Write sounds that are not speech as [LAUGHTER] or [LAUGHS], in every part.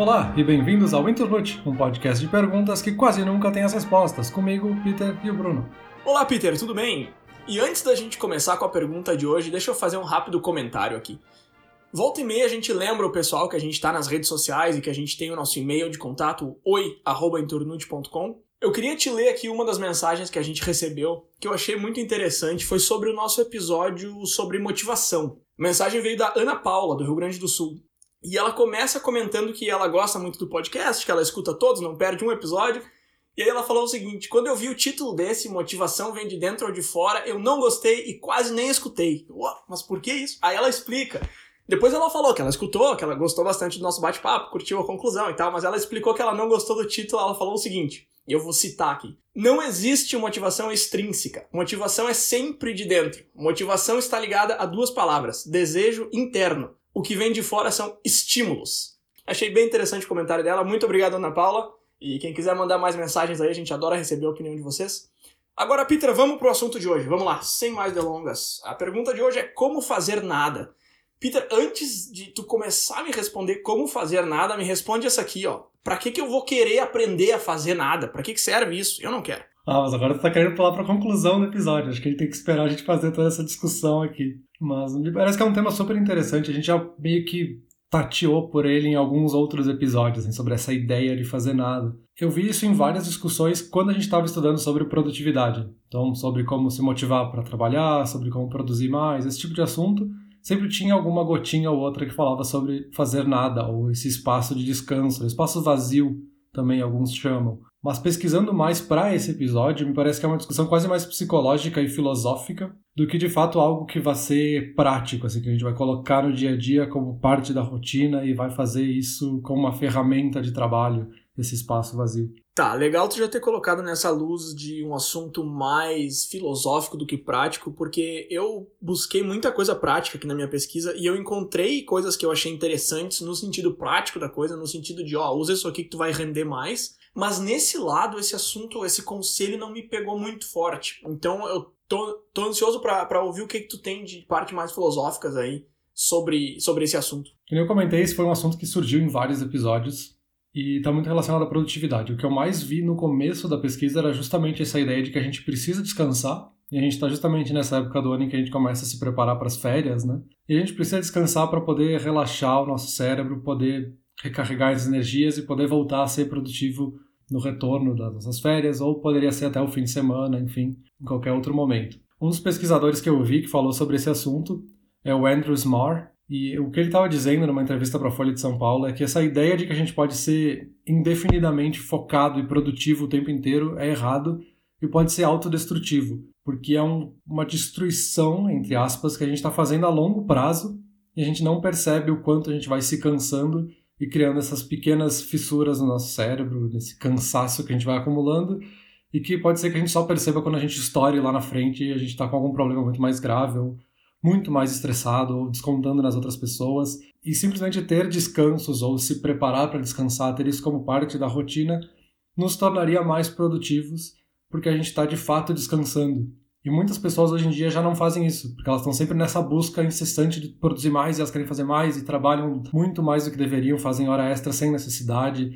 Olá e bem-vindos ao Interlute, um podcast de perguntas que quase nunca tem as respostas. Comigo, Peter e o Bruno. Olá, Peter, tudo bem? E antes da gente começar com a pergunta de hoje, deixa eu fazer um rápido comentário aqui. Volta e meia a gente lembra o pessoal que a gente está nas redes sociais e que a gente tem o nosso e-mail de contato oi@internute.com. Eu queria te ler aqui uma das mensagens que a gente recebeu, que eu achei muito interessante, foi sobre o nosso episódio sobre motivação. A mensagem veio da Ana Paula, do Rio Grande do Sul. E ela começa comentando que ela gosta muito do podcast, que ela escuta todos, não perde um episódio. E aí ela falou o seguinte: quando eu vi o título desse, Motivação Vem de Dentro ou de Fora, eu não gostei e quase nem escutei. Ué, mas por que isso? Aí ela explica. Depois ela falou que ela escutou, que ela gostou bastante do nosso bate-papo, curtiu a conclusão e tal, mas ela explicou que ela não gostou do título. Ela falou o seguinte: e eu vou citar aqui. Não existe motivação extrínseca. Motivação é sempre de dentro. Motivação está ligada a duas palavras: desejo interno. O que vem de fora são estímulos. Achei bem interessante o comentário dela. Muito obrigado, Ana Paula. E quem quiser mandar mais mensagens aí, a gente adora receber a opinião de vocês. Agora, Peter, vamos pro assunto de hoje. Vamos lá, sem mais delongas. A pergunta de hoje é como fazer nada. Peter, antes de tu começar a me responder como fazer nada, me responde essa aqui, ó. Pra que, que eu vou querer aprender a fazer nada? Pra que, que serve isso? Eu não quero. Ah, mas agora tu tá querendo pular pra conclusão do episódio. Acho que a gente tem que esperar a gente fazer toda essa discussão aqui. Mas me parece que é um tema super interessante. A gente já meio que tateou por ele em alguns outros episódios, assim, sobre essa ideia de fazer nada. Eu vi isso em várias discussões quando a gente estava estudando sobre produtividade. Então, sobre como se motivar para trabalhar, sobre como produzir mais, esse tipo de assunto. Sempre tinha alguma gotinha ou outra que falava sobre fazer nada, ou esse espaço de descanso, espaço vazio, também alguns chamam. Mas pesquisando mais para esse episódio, me parece que é uma discussão quase mais psicológica e filosófica do que de fato algo que vai ser prático, assim, que a gente vai colocar no dia a dia como parte da rotina e vai fazer isso como uma ferramenta de trabalho, esse espaço vazio. Tá, legal tu já ter colocado nessa luz de um assunto mais filosófico do que prático, porque eu busquei muita coisa prática aqui na minha pesquisa e eu encontrei coisas que eu achei interessantes no sentido prático da coisa, no sentido de, ó, usa isso aqui que tu vai render mais, mas nesse lado, esse assunto, esse conselho não me pegou muito forte. Então eu tô, tô ansioso para ouvir o que, que tu tem de parte mais filosóficas aí sobre, sobre esse assunto. Como eu comentei, esse foi um assunto que surgiu em vários episódios e está muito relacionado à produtividade. O que eu mais vi no começo da pesquisa era justamente essa ideia de que a gente precisa descansar, e a gente está justamente nessa época do ano em que a gente começa a se preparar para as férias, né? E a gente precisa descansar para poder relaxar o nosso cérebro, poder recarregar as energias e poder voltar a ser produtivo no retorno das nossas férias, ou poderia ser até o fim de semana, enfim, em qualquer outro momento. Um dos pesquisadores que eu vi que falou sobre esse assunto é o Andrew Marr, e o que ele estava dizendo numa entrevista para a Folha de São Paulo é que essa ideia de que a gente pode ser indefinidamente focado e produtivo o tempo inteiro é errado e pode ser autodestrutivo, porque é um, uma destruição, entre aspas, que a gente está fazendo a longo prazo e a gente não percebe o quanto a gente vai se cansando e criando essas pequenas fissuras no nosso cérebro, nesse cansaço que a gente vai acumulando e que pode ser que a gente só perceba quando a gente estoure lá na frente e a gente está com algum problema muito mais grave ou muito mais estressado ou descontando nas outras pessoas. E simplesmente ter descansos ou se preparar para descansar, ter isso como parte da rotina, nos tornaria mais produtivos porque a gente está de fato descansando. E muitas pessoas hoje em dia já não fazem isso, porque elas estão sempre nessa busca incessante de produzir mais e elas querem fazer mais e trabalham muito mais do que deveriam, fazem hora extra sem necessidade.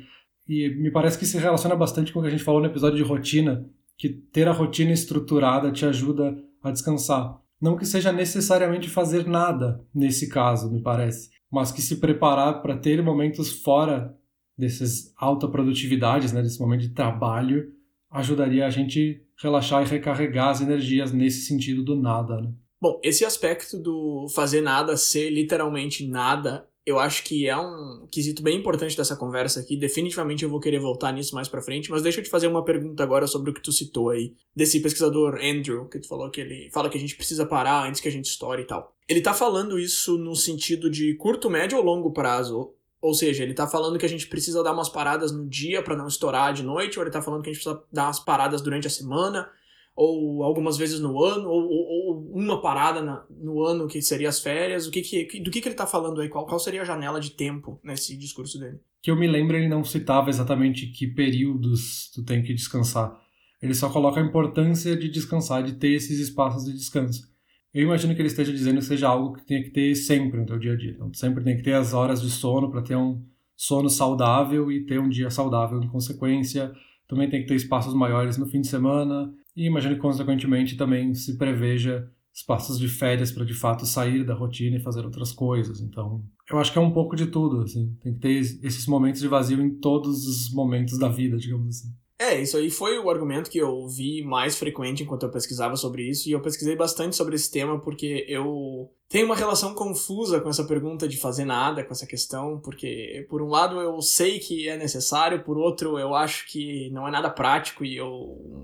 E me parece que se relaciona bastante com o que a gente falou no episódio de rotina, que ter a rotina estruturada te ajuda a descansar. Não que seja necessariamente fazer nada nesse caso, me parece, mas que se preparar para ter momentos fora dessas alta produtividades, né, desse momento de trabalho, ajudaria a gente relaxar e recarregar as energias nesse sentido do nada, né? Bom, esse aspecto do fazer nada ser literalmente nada, eu acho que é um quesito bem importante dessa conversa aqui. Definitivamente eu vou querer voltar nisso mais para frente, mas deixa eu te fazer uma pergunta agora sobre o que tu citou aí, desse pesquisador Andrew, que tu falou que ele fala que a gente precisa parar antes que a gente estoure e tal. Ele tá falando isso no sentido de curto, médio ou longo prazo? Ou seja, ele tá falando que a gente precisa dar umas paradas no dia para não estourar de noite, ou ele tá falando que a gente precisa dar umas paradas durante a semana, ou algumas vezes no ano, ou, ou, ou uma parada na, no ano que seria as férias. O que que, do que, que ele tá falando aí? Qual, qual seria a janela de tempo nesse discurso dele? Que eu me lembro, ele não citava exatamente que períodos tu tem que descansar. Ele só coloca a importância de descansar, de ter esses espaços de descanso. Eu imagino que ele esteja dizendo que seja algo que tenha que ter sempre no teu dia a dia. Então, sempre tem que ter as horas de sono para ter um sono saudável e ter um dia saudável em consequência. Também tem que ter espaços maiores no fim de semana e imagino que, consequentemente, também se preveja espaços de férias para de fato sair da rotina e fazer outras coisas. Então, eu acho que é um pouco de tudo, assim. Tem que ter esses momentos de vazio em todos os momentos da vida, digamos assim. É, isso aí foi o argumento que eu vi mais frequente enquanto eu pesquisava sobre isso, e eu pesquisei bastante sobre esse tema porque eu tenho uma relação confusa com essa pergunta de fazer nada, com essa questão, porque por um lado eu sei que é necessário, por outro eu acho que não é nada prático e eu,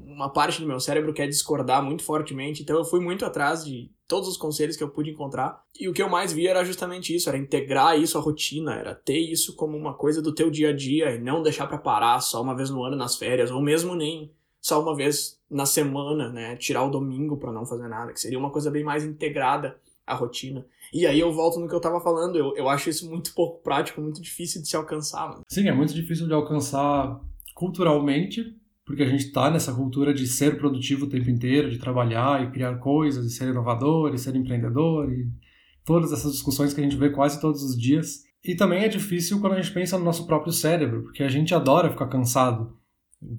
uma parte do meu cérebro quer discordar muito fortemente, então eu fui muito atrás de todos os conselhos que eu pude encontrar. E o que eu mais vi era justamente isso, era integrar isso à rotina, era ter isso como uma coisa do teu dia a dia e não deixar para parar só uma vez no ano nas férias, ou mesmo nem só uma vez na semana, né, tirar o domingo para não fazer nada, que seria uma coisa bem mais integrada à rotina. E aí eu volto no que eu tava falando, eu, eu acho isso muito pouco prático, muito difícil de se alcançar. Mano. Sim, é muito difícil de alcançar culturalmente, porque a gente está nessa cultura de ser produtivo o tempo inteiro, de trabalhar e criar coisas, de ser inovador, e ser empreendedor, e todas essas discussões que a gente vê quase todos os dias. E também é difícil quando a gente pensa no nosso próprio cérebro, porque a gente adora ficar cansado.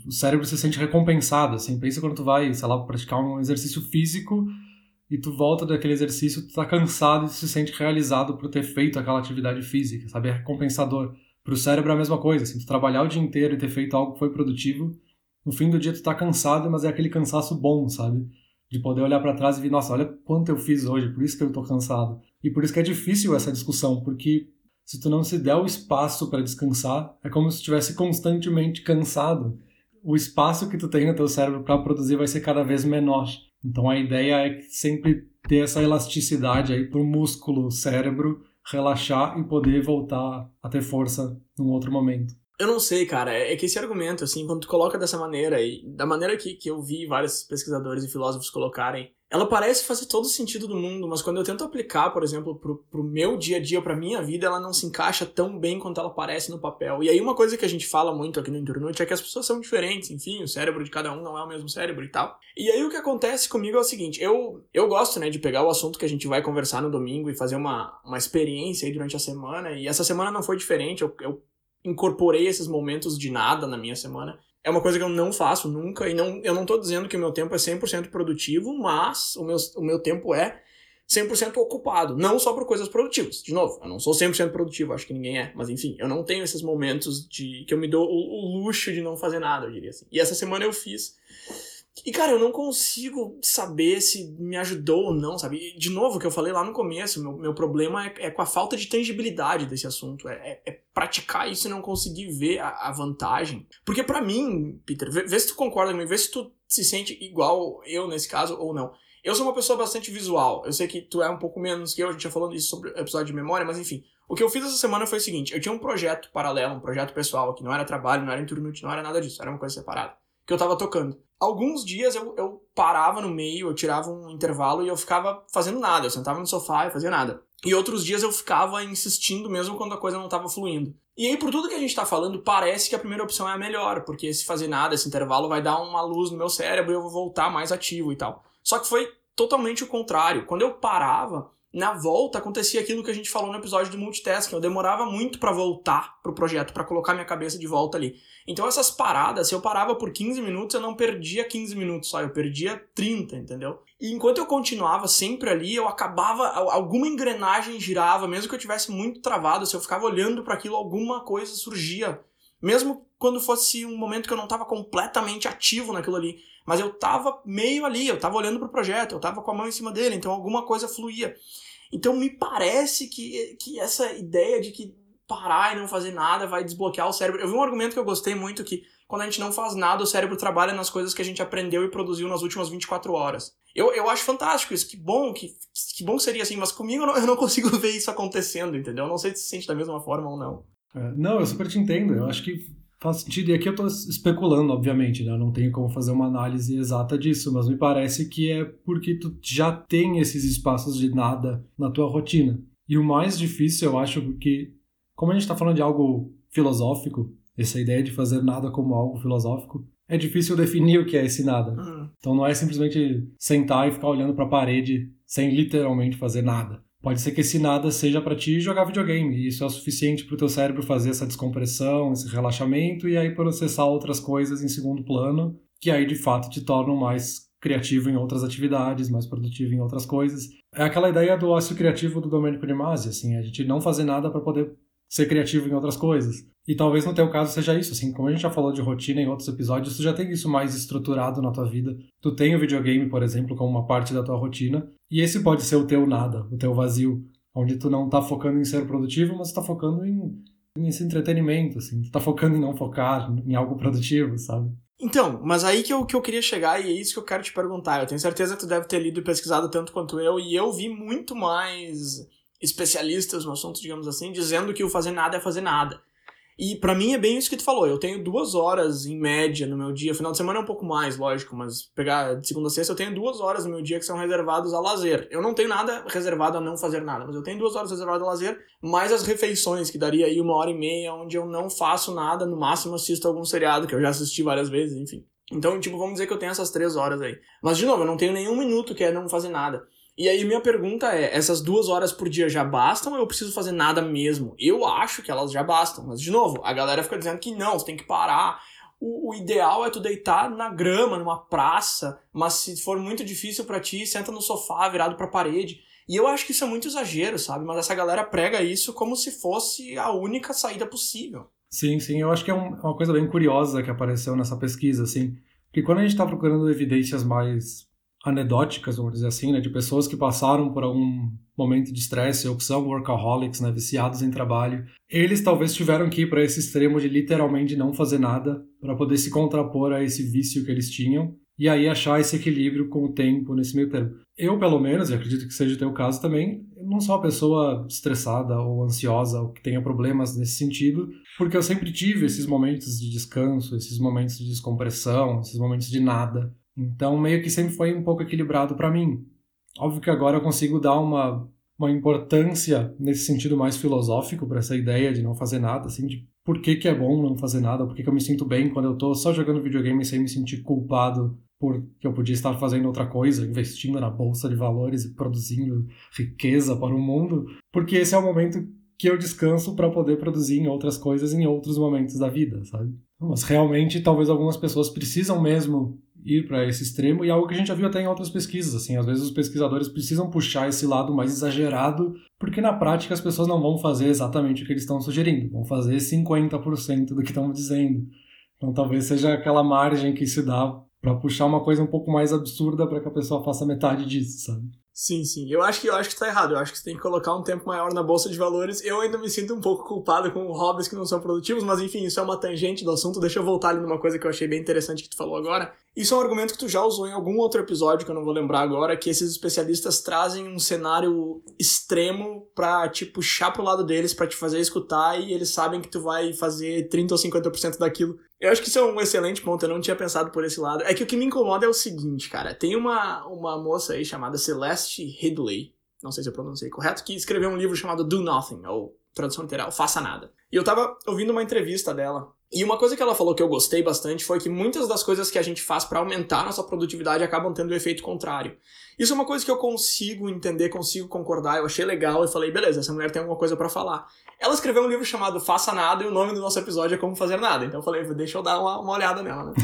O cérebro se sente recompensado, assim, pensa quando tu vai, sei lá, praticar um exercício físico e tu volta daquele exercício, tu tá cansado e se sente realizado por ter feito aquela atividade física, sabe? É recompensador. Pro cérebro é a mesma coisa, assim, tu trabalhar o dia inteiro e ter feito algo que foi produtivo, no fim do dia tu tá cansado, mas é aquele cansaço bom, sabe? De poder olhar para trás e ver, nossa, olha quanto eu fiz hoje, por isso que eu tô cansado. E por isso que é difícil essa discussão, porque se tu não se der o espaço para descansar, é como se estivesse constantemente cansado. O espaço que tu tem no teu cérebro para produzir vai ser cada vez menor. Então a ideia é sempre ter essa elasticidade aí pro músculo cérebro relaxar e poder voltar a ter força num outro momento. Eu não sei, cara. É, é que esse argumento, assim, quando tu coloca dessa maneira, e da maneira que, que eu vi vários pesquisadores e filósofos colocarem, ela parece fazer todo o sentido do mundo, mas quando eu tento aplicar, por exemplo, pro, pro meu dia a dia, pra minha vida, ela não se encaixa tão bem quanto ela parece no papel. E aí uma coisa que a gente fala muito aqui no Internute é que as pessoas são diferentes, enfim, o cérebro de cada um não é o mesmo cérebro e tal. E aí o que acontece comigo é o seguinte, eu, eu gosto, né, de pegar o assunto que a gente vai conversar no domingo e fazer uma, uma experiência aí durante a semana, e essa semana não foi diferente, eu, eu incorporei esses momentos de nada na minha semana. É uma coisa que eu não faço nunca, e não, eu não tô dizendo que o meu tempo é 100% produtivo, mas o meu, o meu tempo é 100% ocupado, não só por coisas produtivas. De novo, eu não sou 100% produtivo, acho que ninguém é, mas enfim, eu não tenho esses momentos de que eu me dou o, o luxo de não fazer nada, eu diria assim. E essa semana eu fiz e, cara, eu não consigo saber se me ajudou ou não, sabe? De novo, o que eu falei lá no começo, meu, meu problema é, é com a falta de tangibilidade desse assunto. É, é, é praticar isso e não conseguir ver a, a vantagem. Porque para mim, Peter, vê, vê, se tu concorda comigo, vê se tu se sente igual eu nesse caso ou não. Eu sou uma pessoa bastante visual. Eu sei que tu é um pouco menos que eu, a gente já falando isso sobre o episódio de memória, mas enfim. O que eu fiz essa semana foi o seguinte: eu tinha um projeto paralelo, um projeto pessoal, que não era trabalho, não era inturnute, não era nada disso, era uma coisa separada, que eu tava tocando alguns dias eu, eu parava no meio, eu tirava um intervalo e eu ficava fazendo nada. Eu sentava no sofá e fazia nada. E outros dias eu ficava insistindo mesmo quando a coisa não estava fluindo. E aí, por tudo que a gente está falando, parece que a primeira opção é a melhor, porque se fazer nada, esse intervalo vai dar uma luz no meu cérebro e eu vou voltar mais ativo e tal. Só que foi totalmente o contrário. Quando eu parava, na volta acontecia aquilo que a gente falou no episódio do multitasking. Eu demorava muito para voltar pro projeto, para colocar minha cabeça de volta ali. Então essas paradas, se eu parava por 15 minutos, eu não perdia 15 minutos só, eu perdia 30, entendeu? E enquanto eu continuava sempre ali, eu acabava, alguma engrenagem girava, mesmo que eu tivesse muito travado, se eu ficava olhando para aquilo, alguma coisa surgia. Mesmo quando fosse um momento que eu não estava completamente ativo naquilo ali, mas eu estava meio ali, eu estava olhando para o projeto, eu estava com a mão em cima dele, então alguma coisa fluía. Então me parece que, que essa ideia de que parar e não fazer nada vai desbloquear o cérebro. Eu vi um argumento que eu gostei muito que quando a gente não faz nada, o cérebro trabalha nas coisas que a gente aprendeu e produziu nas últimas 24 horas. Eu, eu acho fantástico isso, que bom, que, que bom seria assim, mas comigo eu não, eu não consigo [LAUGHS] ver isso acontecendo, entendeu? Eu não sei se se sente da mesma forma ou não. É, não, eu super te entendo. Eu acho que faz sentido. E aqui eu estou especulando, obviamente, né? Eu não tenho como fazer uma análise exata disso, mas me parece que é porque tu já tem esses espaços de nada na tua rotina. E o mais difícil, eu acho, porque como a gente está falando de algo filosófico, essa ideia de fazer nada como algo filosófico, é difícil definir o que é esse nada. Uhum. Então não é simplesmente sentar e ficar olhando para a parede sem literalmente fazer nada. Pode ser que esse nada seja para ti jogar videogame, e isso é o suficiente para o teu cérebro fazer essa descompressão, esse relaxamento, e aí processar outras coisas em segundo plano, que aí de fato te tornam mais criativo em outras atividades, mais produtivo em outras coisas. É aquela ideia do ócio criativo do Domenico de Masi, assim, a gente não fazer nada para poder ser criativo em outras coisas. E talvez no teu caso seja isso, assim, como a gente já falou de rotina em outros episódios, tu já tem isso mais estruturado na tua vida. Tu tem o videogame, por exemplo, como uma parte da tua rotina, e esse pode ser o teu nada, o teu vazio, onde tu não tá focando em ser produtivo, mas tá focando em nesse entretenimento, assim, tu tá focando em não focar em algo produtivo, sabe? Então, mas aí que eu, que eu queria chegar e é isso que eu quero te perguntar. Eu tenho certeza que tu deve ter lido e pesquisado tanto quanto eu, e eu vi muito mais especialistas no assunto, digamos assim, dizendo que o fazer nada é fazer nada. E para mim é bem isso que tu falou. Eu tenho duas horas em média no meu dia. Final de semana é um pouco mais, lógico, mas pegar de segunda a sexta eu tenho duas horas no meu dia que são reservadas a lazer. Eu não tenho nada reservado a não fazer nada, mas eu tenho duas horas reservadas a lazer, mais as refeições, que daria aí uma hora e meia, onde eu não faço nada, no máximo assisto algum seriado, que eu já assisti várias vezes, enfim. Então, tipo, vamos dizer que eu tenho essas três horas aí. Mas, de novo, eu não tenho nenhum minuto que é não fazer nada. E aí minha pergunta é, essas duas horas por dia já bastam ou eu preciso fazer nada mesmo? Eu acho que elas já bastam, mas de novo, a galera fica dizendo que não, você tem que parar. O, o ideal é tu deitar na grama, numa praça, mas se for muito difícil para ti, senta no sofá virado pra parede. E eu acho que isso é muito exagero, sabe? Mas essa galera prega isso como se fosse a única saída possível. Sim, sim, eu acho que é, um, é uma coisa bem curiosa que apareceu nessa pesquisa, assim. Porque quando a gente está procurando evidências mais anedóticas, vamos dizer assim, né, de pessoas que passaram por algum momento de estresse ou que são workaholics, né, viciados em trabalho. Eles talvez tiveram que ir para esse extremo de literalmente não fazer nada para poder se contrapor a esse vício que eles tinham e aí achar esse equilíbrio com o tempo nesse meio termo. Eu, pelo menos, e acredito que seja o teu caso também, não sou uma pessoa estressada ou ansiosa ou que tenha problemas nesse sentido, porque eu sempre tive esses momentos de descanso, esses momentos de descompressão, esses momentos de nada. Então, meio que sempre foi um pouco equilibrado para mim. Óbvio que agora eu consigo dar uma, uma importância nesse sentido mais filosófico para essa ideia de não fazer nada, assim, de por que, que é bom não fazer nada, por que, que eu me sinto bem quando eu tô só jogando videogame sem me sentir culpado porque eu podia estar fazendo outra coisa, investindo na bolsa de valores e produzindo riqueza para o mundo, porque esse é o momento que eu descanso para poder produzir em outras coisas em outros momentos da vida, sabe? Mas realmente talvez algumas pessoas precisam mesmo ir para esse extremo e é algo que a gente já viu até em outras pesquisas, assim, às vezes os pesquisadores precisam puxar esse lado mais exagerado, porque na prática as pessoas não vão fazer exatamente o que eles estão sugerindo, vão fazer 50% do que estão dizendo. Então talvez seja aquela margem que se dá para puxar uma coisa um pouco mais absurda para que a pessoa faça metade disso, sabe? Sim, sim. Eu acho que eu acho que tá errado. Eu acho que você tem que colocar um tempo maior na bolsa de valores. Eu ainda me sinto um pouco culpado com hobbies que não são produtivos, mas enfim, isso é uma tangente do assunto. Deixa eu voltar ali numa coisa que eu achei bem interessante que tu falou agora. Isso é um argumento que tu já usou em algum outro episódio que eu não vou lembrar agora, que esses especialistas trazem um cenário extremo pra te puxar pro lado deles, para te fazer escutar e eles sabem que tu vai fazer 30 ou 50% daquilo. Eu acho que isso é um excelente ponto, eu não tinha pensado por esse lado. É que o que me incomoda é o seguinte, cara. Tem uma, uma moça aí chamada Celeste Ridley, não sei se eu pronunciei correto, que escreveu um livro chamado Do Nothing, ou tradução literal, Faça Nada. E eu tava ouvindo uma entrevista dela. E uma coisa que ela falou que eu gostei bastante foi que muitas das coisas que a gente faz para aumentar nossa produtividade acabam tendo o um efeito contrário. Isso é uma coisa que eu consigo entender, consigo concordar, eu achei legal e falei, beleza, essa mulher tem alguma coisa para falar. Ela escreveu um livro chamado Faça Nada e o nome do nosso episódio é Como Fazer Nada. Então eu falei, deixa eu dar uma, uma olhada nela, né?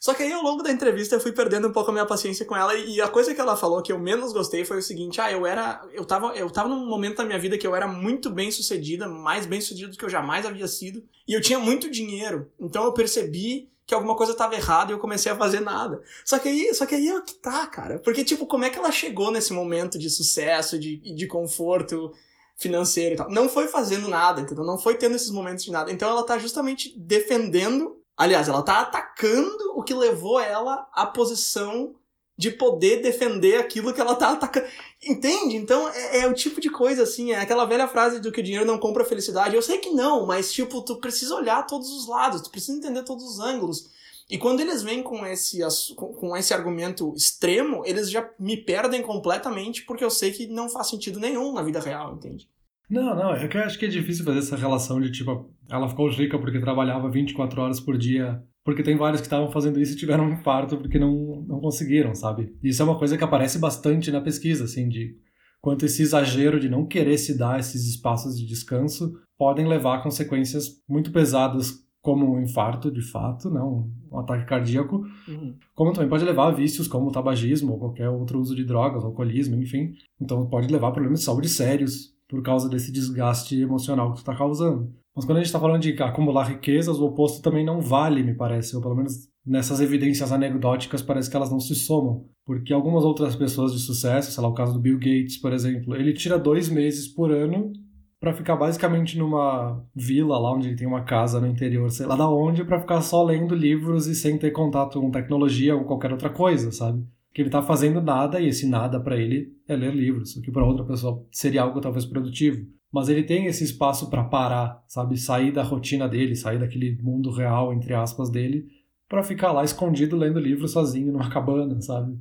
Só que aí ao longo da entrevista eu fui perdendo um pouco a minha paciência com ela e a coisa que ela falou que eu menos gostei foi o seguinte: ah, eu era. Eu tava, eu tava num momento da minha vida que eu era muito bem sucedida, mais bem sucedida do que eu jamais havia sido, e eu tinha muito dinheiro. Então eu percebi que alguma coisa estava errada e eu comecei a fazer nada. Só que aí, só que aí é que tá, cara. Porque, tipo, como é que ela chegou nesse momento de sucesso, de, de conforto financeiro e tal? Não foi fazendo nada, entendeu? Não foi tendo esses momentos de nada. Então ela tá justamente defendendo Aliás, ela tá atacando o que levou ela à posição de poder defender aquilo que ela tá atacando. Entende? Então é, é, o tipo de coisa assim, é aquela velha frase do que o dinheiro não compra felicidade. Eu sei que não, mas tipo, tu precisa olhar todos os lados, tu precisa entender todos os ângulos. E quando eles vêm com esse, com esse argumento extremo, eles já me perdem completamente porque eu sei que não faz sentido nenhum na vida real, entende? Não, não, é que eu acho que é difícil fazer essa relação de tipo, ela ficou rica porque trabalhava 24 horas por dia, porque tem vários que estavam fazendo isso e tiveram um infarto porque não, não conseguiram, sabe? Isso é uma coisa que aparece bastante na pesquisa, assim, de quanto esse exagero de não querer se dar esses espaços de descanso podem levar a consequências muito pesadas como um infarto, de fato, não um ataque cardíaco, uhum. como também pode levar a vícios como o tabagismo ou qualquer outro uso de drogas, alcoolismo, enfim. Então pode levar a problemas de saúde sérios por causa desse desgaste emocional que tu está causando. Mas quando a gente está falando de acumular riquezas, o oposto também não vale, me parece, ou pelo menos nessas evidências anedóticas parece que elas não se somam. Porque algumas outras pessoas de sucesso, sei lá, o caso do Bill Gates, por exemplo, ele tira dois meses por ano para ficar basicamente numa vila lá onde ele tem uma casa no interior, sei lá da onde, para ficar só lendo livros e sem ter contato com tecnologia ou qualquer outra coisa, sabe? Que ele tá fazendo nada e esse nada para ele é ler livros, o que para outra pessoa seria algo talvez produtivo. Mas ele tem esse espaço para parar, sabe? Sair da rotina dele, sair daquele mundo real, entre aspas, dele, para ficar lá escondido lendo livro sozinho numa [LAUGHS] cabana, sabe?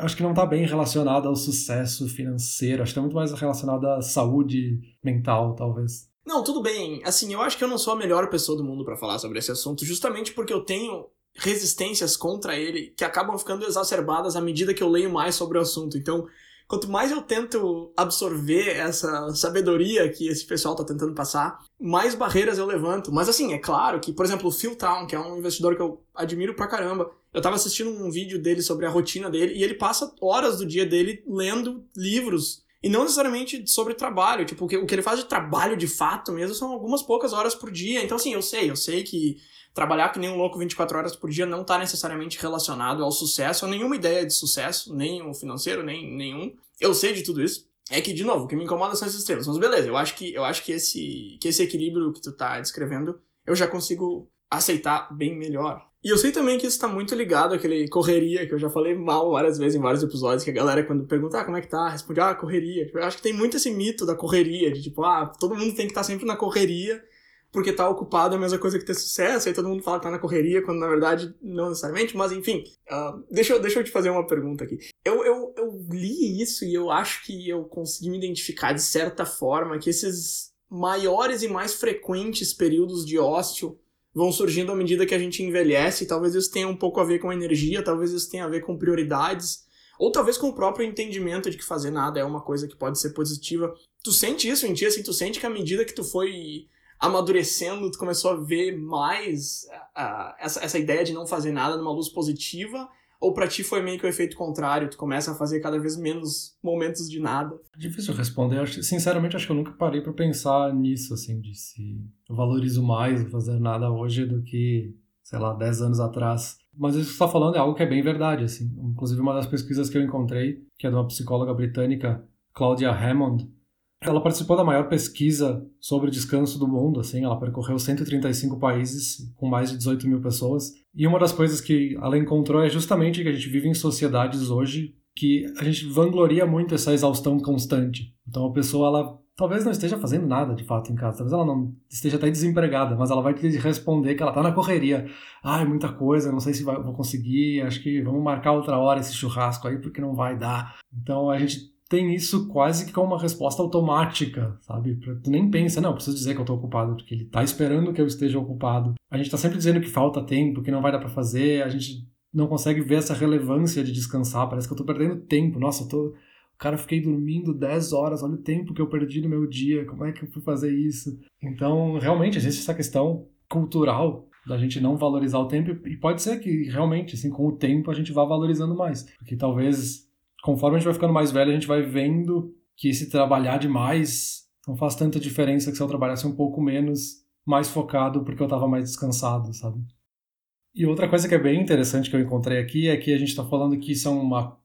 acho que não está bem relacionado ao sucesso financeiro, acho que está muito mais relacionado à saúde mental, talvez. Não, tudo bem. Assim, eu acho que eu não sou a melhor pessoa do mundo para falar sobre esse assunto, justamente porque eu tenho resistências contra ele que acabam ficando exacerbadas à medida que eu leio mais sobre o assunto. Então, quanto mais eu tento absorver essa sabedoria que esse pessoal tá tentando passar, mais barreiras eu levanto. Mas assim, é claro que, por exemplo, o Phil Town, que é um investidor que eu admiro pra caramba, eu tava assistindo um vídeo dele sobre a rotina dele e ele passa horas do dia dele lendo livros e não necessariamente sobre trabalho, tipo, o que, o que ele faz de trabalho de fato mesmo são algumas poucas horas por dia. Então, assim, eu sei, eu sei que trabalhar que nem um louco 24 horas por dia não está necessariamente relacionado ao sucesso, a nenhuma ideia de sucesso, nem o financeiro, nem nenhum. Eu sei de tudo isso. É que, de novo, o que me incomoda são essas estrelas. Mas beleza, eu acho que, eu acho que, esse, que esse equilíbrio que tu tá descrevendo, eu já consigo aceitar bem melhor. E eu sei também que isso tá muito ligado àquele correria, que eu já falei mal várias vezes em vários episódios, que a galera, quando pergunta, ah, como é que tá? Responde, ah, correria. Eu acho que tem muito esse mito da correria, de tipo, ah, todo mundo tem que estar tá sempre na correria, porque tá ocupado é a mesma coisa que ter sucesso, aí todo mundo fala que tá na correria, quando na verdade não necessariamente, mas enfim, uh, deixa, eu, deixa eu te fazer uma pergunta aqui. Eu, eu, eu li isso e eu acho que eu consegui me identificar de certa forma que esses maiores e mais frequentes períodos de ócio vão surgindo à medida que a gente envelhece, talvez isso tenha um pouco a ver com energia, talvez isso tenha a ver com prioridades, ou talvez com o próprio entendimento de que fazer nada é uma coisa que pode ser positiva. Tu sente isso em ti, assim, tu sente que à medida que tu foi amadurecendo, tu começou a ver mais uh, essa, essa ideia de não fazer nada numa luz positiva? Ou para ti foi meio que o efeito contrário, tu começa a fazer cada vez menos momentos de nada? Difícil responder. Eu, sinceramente, acho que eu nunca parei para pensar nisso, assim, de se eu valorizo mais fazer nada hoje do que, sei lá, 10 anos atrás. Mas isso que você está falando é algo que é bem verdade, assim. Inclusive, uma das pesquisas que eu encontrei, que é de uma psicóloga britânica, Claudia Hammond, ela participou da maior pesquisa sobre descanso do mundo, assim, ela percorreu 135 países com mais de 18 mil pessoas. E uma das coisas que ela encontrou é justamente que a gente vive em sociedades hoje que a gente vangloria muito essa exaustão constante. Então a pessoa, ela talvez não esteja fazendo nada de fato em casa, talvez ela não esteja até desempregada, mas ela vai te responder que ela está na correria. Ah, é muita coisa, não sei se vai, vou conseguir, acho que vamos marcar outra hora esse churrasco aí porque não vai dar. Então a gente tem isso quase que como uma resposta automática, sabe? Tu nem pensa, não, preciso dizer que eu tô ocupado, porque ele tá esperando que eu esteja ocupado. A gente tá sempre dizendo que falta tempo, que não vai dar para fazer, a gente não consegue ver essa relevância de descansar, parece que eu tô perdendo tempo. Nossa, eu tô. Cara, fiquei dormindo 10 horas, olha o tempo que eu perdi no meu dia, como é que eu fui fazer isso? Então, realmente, existe essa questão cultural da gente não valorizar o tempo, e pode ser que realmente, assim, com o tempo a gente vá valorizando mais. Porque talvez conforme a gente vai ficando mais velho, a gente vai vendo que se trabalhar demais não faz tanta diferença que se eu trabalhasse um pouco menos, mais focado, porque eu estava mais descansado, sabe? E outra coisa que é bem interessante que eu encontrei aqui é que a gente está falando que isso é uma,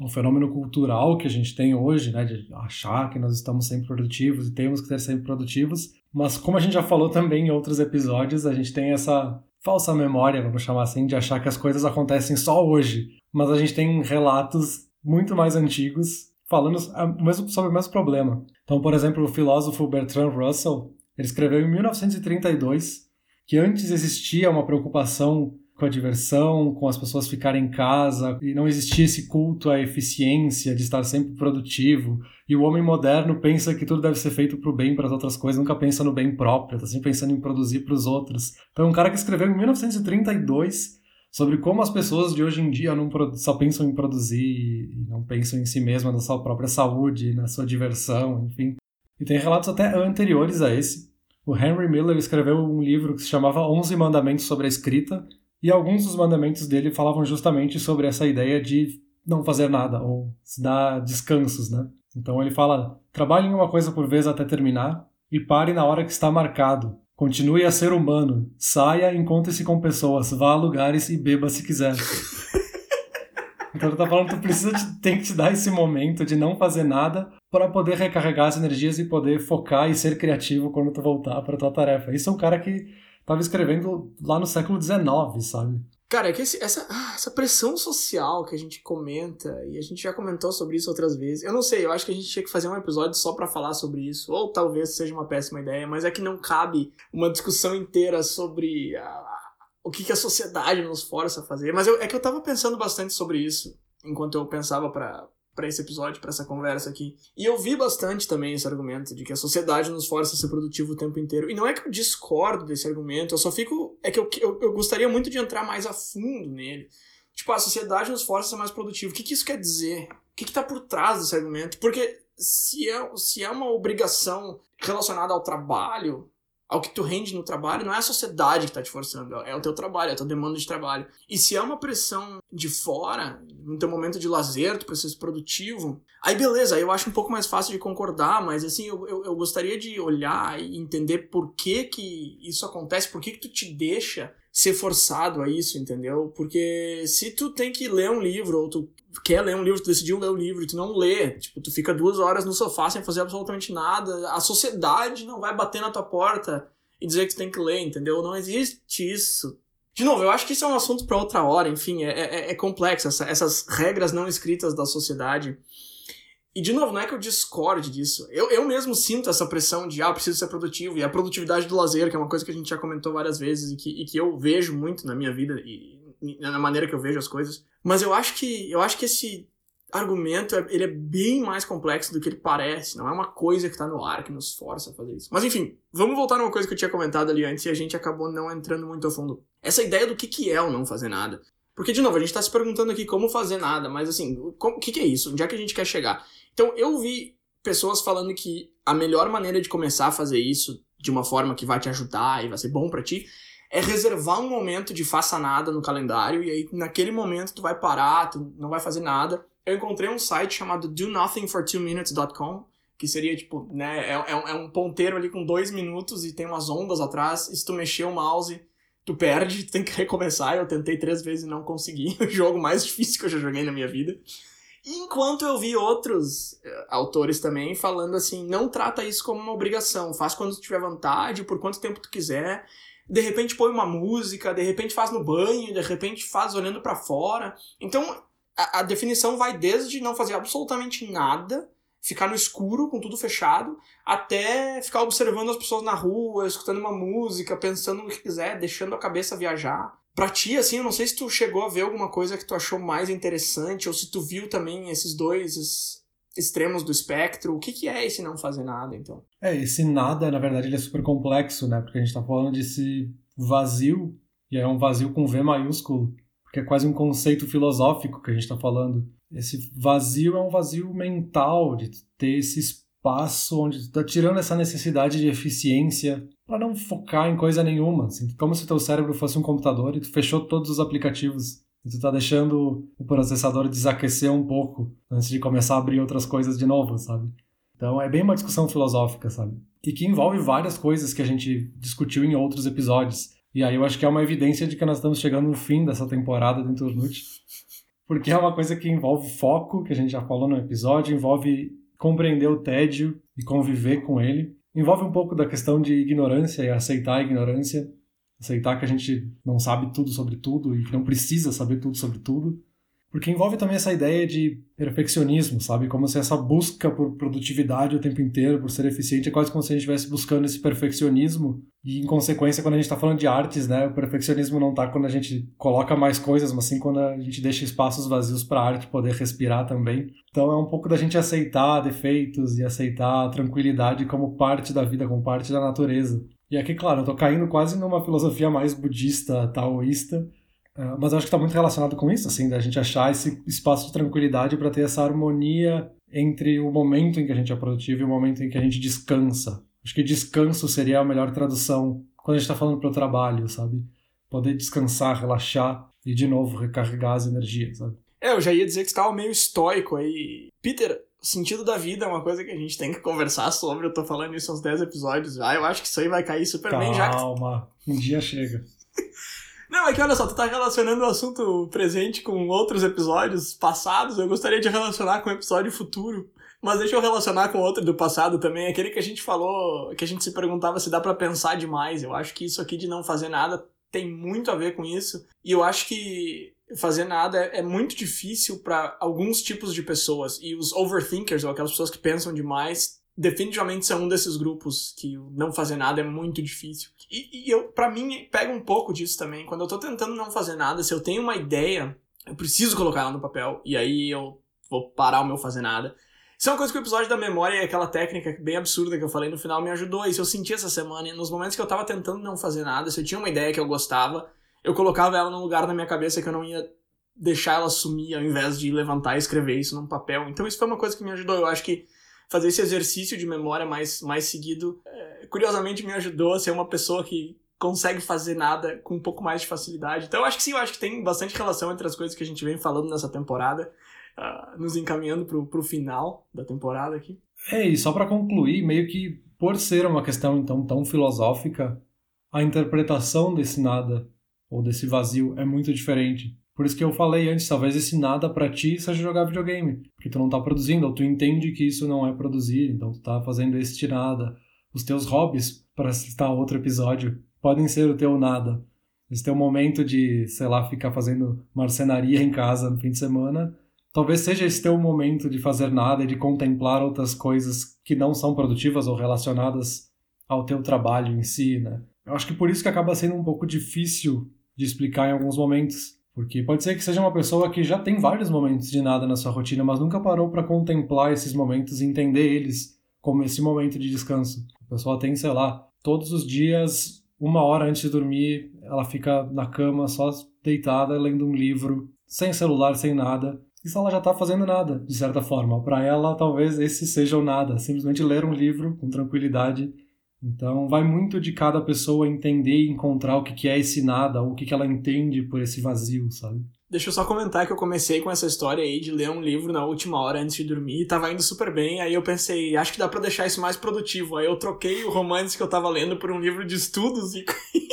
um fenômeno cultural que a gente tem hoje, né, de achar que nós estamos sempre produtivos e temos que ser sempre produtivos, mas como a gente já falou também em outros episódios, a gente tem essa falsa memória, vamos chamar assim, de achar que as coisas acontecem só hoje, mas a gente tem relatos muito mais antigos falando sobre o mesmo problema. Então, por exemplo, o filósofo Bertrand Russell, ele escreveu em 1932 que antes existia uma preocupação com a diversão, com as pessoas ficarem em casa, e não existia esse culto à eficiência, de estar sempre produtivo. E o homem moderno pensa que tudo deve ser feito para o bem, para as outras coisas, nunca pensa no bem próprio, está sempre pensando em produzir para os outros. Então, um cara que escreveu em 1932 sobre como as pessoas de hoje em dia não só pensam em produzir e não pensam em si mesmas, na sua própria saúde, na sua diversão, enfim. E tem relatos até anteriores a esse. O Henry Miller escreveu um livro que se chamava Onze Mandamentos sobre a Escrita, e alguns dos mandamentos dele falavam justamente sobre essa ideia de não fazer nada, ou se dar descansos, né? Então ele fala: trabalhe em uma coisa por vez até terminar e pare na hora que está marcado. Continue a ser humano. Saia, encontre-se com pessoas, vá a lugares e beba se quiser. [LAUGHS] então ele tá falando que tu precisa te, tem que te dar esse momento de não fazer nada para poder recarregar as energias e poder focar e ser criativo quando tu voltar para tua tarefa. Isso é um cara que estava escrevendo lá no século XIX, sabe? Cara, é que esse, essa, ah, essa pressão social que a gente comenta, e a gente já comentou sobre isso outras vezes. Eu não sei, eu acho que a gente tinha que fazer um episódio só para falar sobre isso. Ou talvez seja uma péssima ideia, mas é que não cabe uma discussão inteira sobre a, o que, que a sociedade nos força a fazer. Mas eu, é que eu tava pensando bastante sobre isso enquanto eu pensava para para esse episódio, para essa conversa aqui. E eu vi bastante também esse argumento de que a sociedade nos força a ser produtivo o tempo inteiro. E não é que eu discordo desse argumento, eu só fico. É que eu, eu, eu gostaria muito de entrar mais a fundo nele. Tipo, a sociedade nos força a ser mais produtivo. O que, que isso quer dizer? O que, que tá por trás desse argumento? Porque se é, se é uma obrigação relacionada ao trabalho, ao que tu rende no trabalho, não é a sociedade que está te forçando, é o teu trabalho, é a tua demanda de trabalho. E se é uma pressão de fora, no teu momento de lazer, tu precisa ser produtivo, aí beleza, aí eu acho um pouco mais fácil de concordar, mas assim, eu, eu, eu gostaria de olhar e entender por que que isso acontece, por que que tu te deixa ser forçado a isso, entendeu? Porque se tu tem que ler um livro, ou tu quer ler um livro, tu decidiu ler um livro e tu não lê, tipo, tu fica duas horas no sofá sem fazer absolutamente nada, a sociedade não vai bater na tua porta e dizer que tu tem que ler, entendeu? Não existe isso. De novo, eu acho que isso é um assunto para outra hora, enfim, é, é, é complexo, essa, essas regras não escritas da sociedade e, de novo, não é que eu discorde disso. Eu, eu mesmo sinto essa pressão de, ah, preciso ser produtivo. E a produtividade do lazer, que é uma coisa que a gente já comentou várias vezes e que, e que eu vejo muito na minha vida e, e na maneira que eu vejo as coisas. Mas eu acho que, eu acho que esse argumento é, ele é bem mais complexo do que ele parece. Não é uma coisa que tá no ar que nos força a fazer isso. Mas enfim, vamos voltar numa coisa que eu tinha comentado ali antes e a gente acabou não entrando muito a fundo. Essa ideia do que, que é o não fazer nada. Porque, de novo, a gente tá se perguntando aqui como fazer nada, mas assim, o que, que é isso? Onde é que a gente quer chegar? Então eu vi pessoas falando que a melhor maneira de começar a fazer isso de uma forma que vai te ajudar e vai ser bom para ti é reservar um momento de faça nada no calendário e aí naquele momento tu vai parar, tu não vai fazer nada. Eu encontrei um site chamado donothingfor2minutes.com que seria tipo, né, é, é, é, um ponteiro ali com dois minutos e tem umas ondas atrás, e se tu mexer o mouse, tu perde, tu tem que recomeçar. Eu tentei três vezes e não consegui. [LAUGHS] O jogo mais difícil que eu já joguei na minha vida. Enquanto eu vi outros uh, autores também falando assim, não trata isso como uma obrigação, faz quando tu tiver vontade, por quanto tempo tu quiser. De repente põe uma música, de repente faz no banho, de repente faz olhando para fora. Então a, a definição vai desde não fazer absolutamente nada, ficar no escuro com tudo fechado, até ficar observando as pessoas na rua, escutando uma música, pensando no que quiser, deixando a cabeça viajar. Pra ti, assim, eu não sei se tu chegou a ver alguma coisa que tu achou mais interessante, ou se tu viu também esses dois extremos do espectro. O que, que é esse não fazer nada, então? É, esse nada, na verdade, ele é super complexo, né? Porque a gente tá falando desse vazio, e é um vazio com V maiúsculo, porque é quase um conceito filosófico que a gente tá falando. Esse vazio é um vazio mental, de ter esse espaço onde tu tá tirando essa necessidade de eficiência para não focar em coisa nenhuma, assim, como se teu cérebro fosse um computador e tu fechou todos os aplicativos e tu tá deixando o processador desaquecer um pouco antes de começar a abrir outras coisas de novo, sabe? Então é bem uma discussão filosófica, sabe? E que envolve várias coisas que a gente discutiu em outros episódios. E aí eu acho que é uma evidência de que nós estamos chegando no fim dessa temporada do Inturnute. Porque é uma coisa que envolve foco, que a gente já falou no episódio, envolve compreender o tédio e conviver com ele. Envolve um pouco da questão de ignorância e aceitar a ignorância, aceitar que a gente não sabe tudo sobre tudo e que não precisa saber tudo sobre tudo, porque envolve também essa ideia de perfeccionismo, sabe? Como se essa busca por produtividade o tempo inteiro, por ser eficiente, é quase como se a gente estivesse buscando esse perfeccionismo. E, em consequência, quando a gente está falando de artes, né? O perfeccionismo não está quando a gente coloca mais coisas, mas sim quando a gente deixa espaços vazios para a arte poder respirar também. Então, é um pouco da gente aceitar defeitos e aceitar a tranquilidade como parte da vida, como parte da natureza. E aqui, claro, eu tô caindo quase numa filosofia mais budista, taoísta, mas eu acho que está muito relacionado com isso, assim, da gente achar esse espaço de tranquilidade para ter essa harmonia entre o momento em que a gente é produtivo e o momento em que a gente descansa. Acho que descanso seria a melhor tradução quando a gente está falando para o trabalho, sabe? Poder descansar, relaxar e de novo recarregar as energias, sabe? É, eu já ia dizer que estava meio estoico aí. Peter, o sentido da vida é uma coisa que a gente tem que conversar sobre. Eu tô falando isso há uns 10 episódios já. Eu acho que isso aí vai cair super Calma, bem já. Calma, um dia chega. Não, é que olha só, tu tá relacionando o assunto presente com outros episódios passados. Eu gostaria de relacionar com o episódio futuro. Mas deixa eu relacionar com outro do passado também, aquele que a gente falou, que a gente se perguntava se dá para pensar demais. Eu acho que isso aqui de não fazer nada tem muito a ver com isso. E eu acho que fazer nada é, é muito difícil para alguns tipos de pessoas. E os overthinkers, ou aquelas pessoas que pensam demais, definitivamente são um desses grupos que não fazer nada é muito difícil. E, e eu, para mim, pega um pouco disso também. Quando eu tô tentando não fazer nada, se eu tenho uma ideia, eu preciso colocar ela no papel. E aí eu vou parar o meu fazer nada. Isso é uma coisa que o episódio da memória e aquela técnica bem absurda que eu falei no final me ajudou. Isso eu senti essa semana. Nos momentos que eu tava tentando não fazer nada, se eu tinha uma ideia que eu gostava, eu colocava ela num lugar na minha cabeça que eu não ia deixar ela sumir ao invés de levantar e escrever isso num papel. Então isso foi uma coisa que me ajudou. Eu acho que fazer esse exercício de memória mais, mais seguido, é, curiosamente me ajudou a ser uma pessoa que consegue fazer nada com um pouco mais de facilidade. Então eu acho que sim, eu acho que tem bastante relação entre as coisas que a gente vem falando nessa temporada uh, nos encaminhando pro, pro final da temporada aqui. É, e só para concluir, meio que por ser uma questão então tão filosófica, a interpretação desse nada ou desse vazio é muito diferente. Por isso que eu falei antes, talvez esse nada para ti seja jogar videogame, porque tu não tá produzindo, ou tu entende que isso não é produzir, então tu tá fazendo este nada. Os teus hobbies, para citar outro episódio, podem ser o teu nada. Esse teu momento de, sei lá, ficar fazendo marcenaria em casa no fim de semana talvez seja esse teu momento de fazer nada e de contemplar outras coisas que não são produtivas ou relacionadas ao teu trabalho em si, né? Eu acho que por isso que acaba sendo um pouco difícil de explicar em alguns momentos, porque pode ser que seja uma pessoa que já tem vários momentos de nada na sua rotina, mas nunca parou para contemplar esses momentos e entender eles como esse momento de descanso. A pessoa tem, sei lá, todos os dias, uma hora antes de dormir, ela fica na cama só deitada lendo um livro, sem celular, sem nada, isso ela já está fazendo nada, de certa forma. Para ela, talvez esse seja o nada, simplesmente ler um livro com tranquilidade. Então, vai muito de cada pessoa entender e encontrar o que é esse nada, ou o que ela entende por esse vazio, sabe? Deixa eu só comentar que eu comecei com essa história aí de ler um livro na última hora antes de dormir e tava indo super bem. Aí eu pensei, acho que dá para deixar isso mais produtivo. Aí eu troquei o romance que eu tava lendo por um livro de estudos e,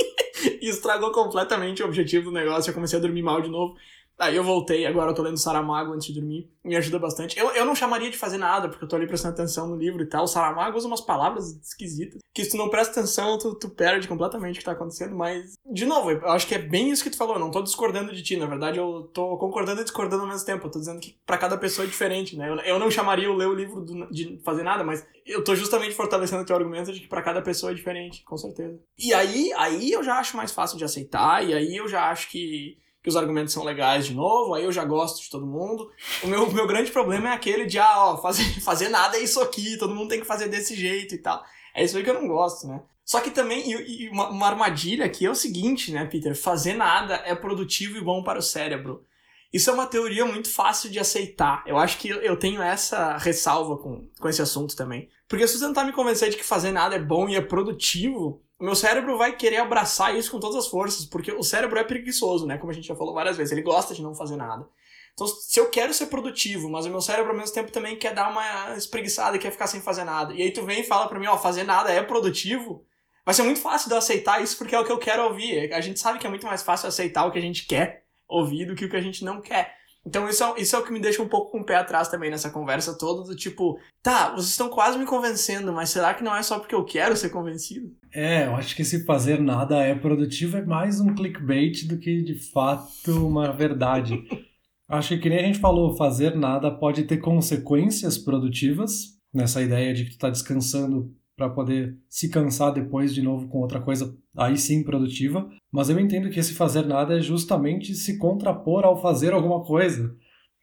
[LAUGHS] e estragou completamente o objetivo do negócio. Eu comecei a dormir mal de novo. Aí eu voltei, agora eu tô lendo Saramago antes de dormir, me ajuda bastante. Eu, eu não chamaria de fazer nada, porque eu tô ali prestando atenção no livro e tal. O Saramago usa umas palavras esquisitas, que se tu não presta atenção, tu, tu perde completamente o que tá acontecendo, mas, de novo, eu acho que é bem isso que tu falou, eu não tô discordando de ti, na verdade eu tô concordando e discordando ao mesmo tempo, eu tô dizendo que para cada pessoa é diferente, né? Eu, eu não chamaria o ler o livro do, de fazer nada, mas eu tô justamente fortalecendo o teu argumento de que para cada pessoa é diferente, com certeza. E aí, aí eu já acho mais fácil de aceitar, e aí eu já acho que que os argumentos são legais de novo, aí eu já gosto de todo mundo. O meu, [LAUGHS] meu grande problema é aquele de, ah, ó, fazer, [LAUGHS] fazer nada é isso aqui, todo mundo tem que fazer desse jeito e tal. É isso aí que eu não gosto, né? Só que também, e, e uma, uma, armadilha aqui é o seguinte, né, Peter? Fazer nada é produtivo e bom para o cérebro. Isso é uma teoria muito fácil de aceitar. Eu acho que eu tenho essa ressalva com, com esse assunto também. Porque se você tentar me convencer de que fazer nada é bom e é produtivo, meu cérebro vai querer abraçar isso com todas as forças, porque o cérebro é preguiçoso, né? Como a gente já falou várias vezes, ele gosta de não fazer nada. Então, se eu quero ser produtivo, mas o meu cérebro ao mesmo tempo também quer dar uma espreguiçada quer ficar sem fazer nada, e aí tu vem e fala pra mim, ó, fazer nada é produtivo, vai ser muito fácil de eu aceitar isso porque é o que eu quero ouvir. A gente sabe que é muito mais fácil aceitar o que a gente quer ouvir do que o que a gente não quer. Então isso é, isso é o que me deixa um pouco com o pé atrás também nessa conversa toda, do tipo, tá, vocês estão quase me convencendo, mas será que não é só porque eu quero ser convencido? É, eu acho que esse fazer nada é produtivo é mais um clickbait do que de fato uma verdade. [LAUGHS] acho que, nem a gente falou, fazer nada pode ter consequências produtivas, nessa ideia de que tu tá descansando para poder se cansar depois de novo com outra coisa, aí sim produtiva. Mas eu entendo que esse fazer nada é justamente se contrapor ao fazer alguma coisa.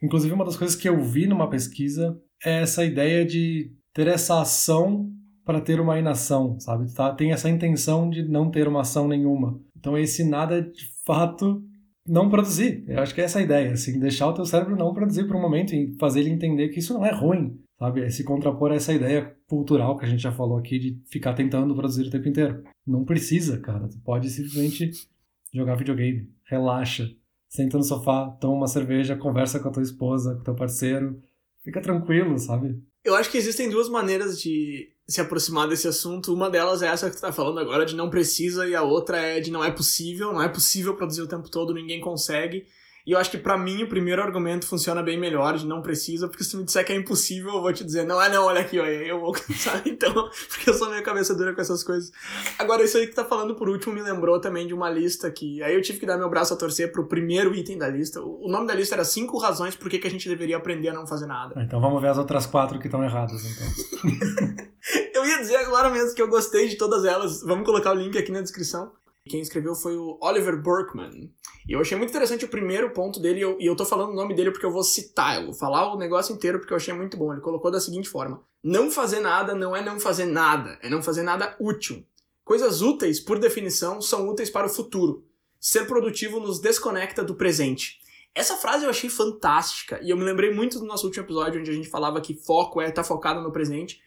Inclusive, uma das coisas que eu vi numa pesquisa é essa ideia de ter essa ação para ter uma inação, sabe? Tá? Tem essa intenção de não ter uma ação nenhuma. Então, esse nada, de fato, não produzir. Eu acho que é essa a ideia, assim, deixar o teu cérebro não produzir por um momento e fazer ele entender que isso não é ruim, sabe? É se contrapor a essa ideia cultural que a gente já falou aqui de ficar tentando produzir o tempo inteiro. Não precisa, cara. Tu pode simplesmente jogar videogame, relaxa, senta no sofá, toma uma cerveja, conversa com a tua esposa, com o teu parceiro, fica tranquilo, sabe? Eu acho que existem duas maneiras de se aproximar desse assunto. Uma delas é essa que tu tá falando agora, de não precisa, e a outra é de não é possível, não é possível produzir o tempo todo, ninguém consegue. E eu acho que para mim o primeiro argumento funciona bem melhor, de não precisa, porque se tu me disser que é impossível, eu vou te dizer, não, é não, olha aqui, olha, eu vou cansar, [LAUGHS] então, porque eu sou meio cabeça dura com essas coisas. Agora, isso aí que tá falando por último me lembrou também de uma lista que, aí eu tive que dar meu braço a torcer pro primeiro item da lista. O nome da lista era cinco razões por que, que a gente deveria aprender a não fazer nada. Então vamos ver as outras quatro que estão erradas, então. [LAUGHS] eu ia dizer agora mesmo que eu gostei de todas elas, vamos colocar o link aqui na descrição. Quem escreveu foi o Oliver Burkman. E eu achei muito interessante o primeiro ponto dele, e eu, e eu tô falando o nome dele porque eu vou citar, eu vou falar o negócio inteiro porque eu achei muito bom. Ele colocou da seguinte forma: Não fazer nada não é não fazer nada, é não fazer nada útil. Coisas úteis, por definição, são úteis para o futuro. Ser produtivo nos desconecta do presente. Essa frase eu achei fantástica, e eu me lembrei muito do nosso último episódio, onde a gente falava que foco é estar tá focado no presente.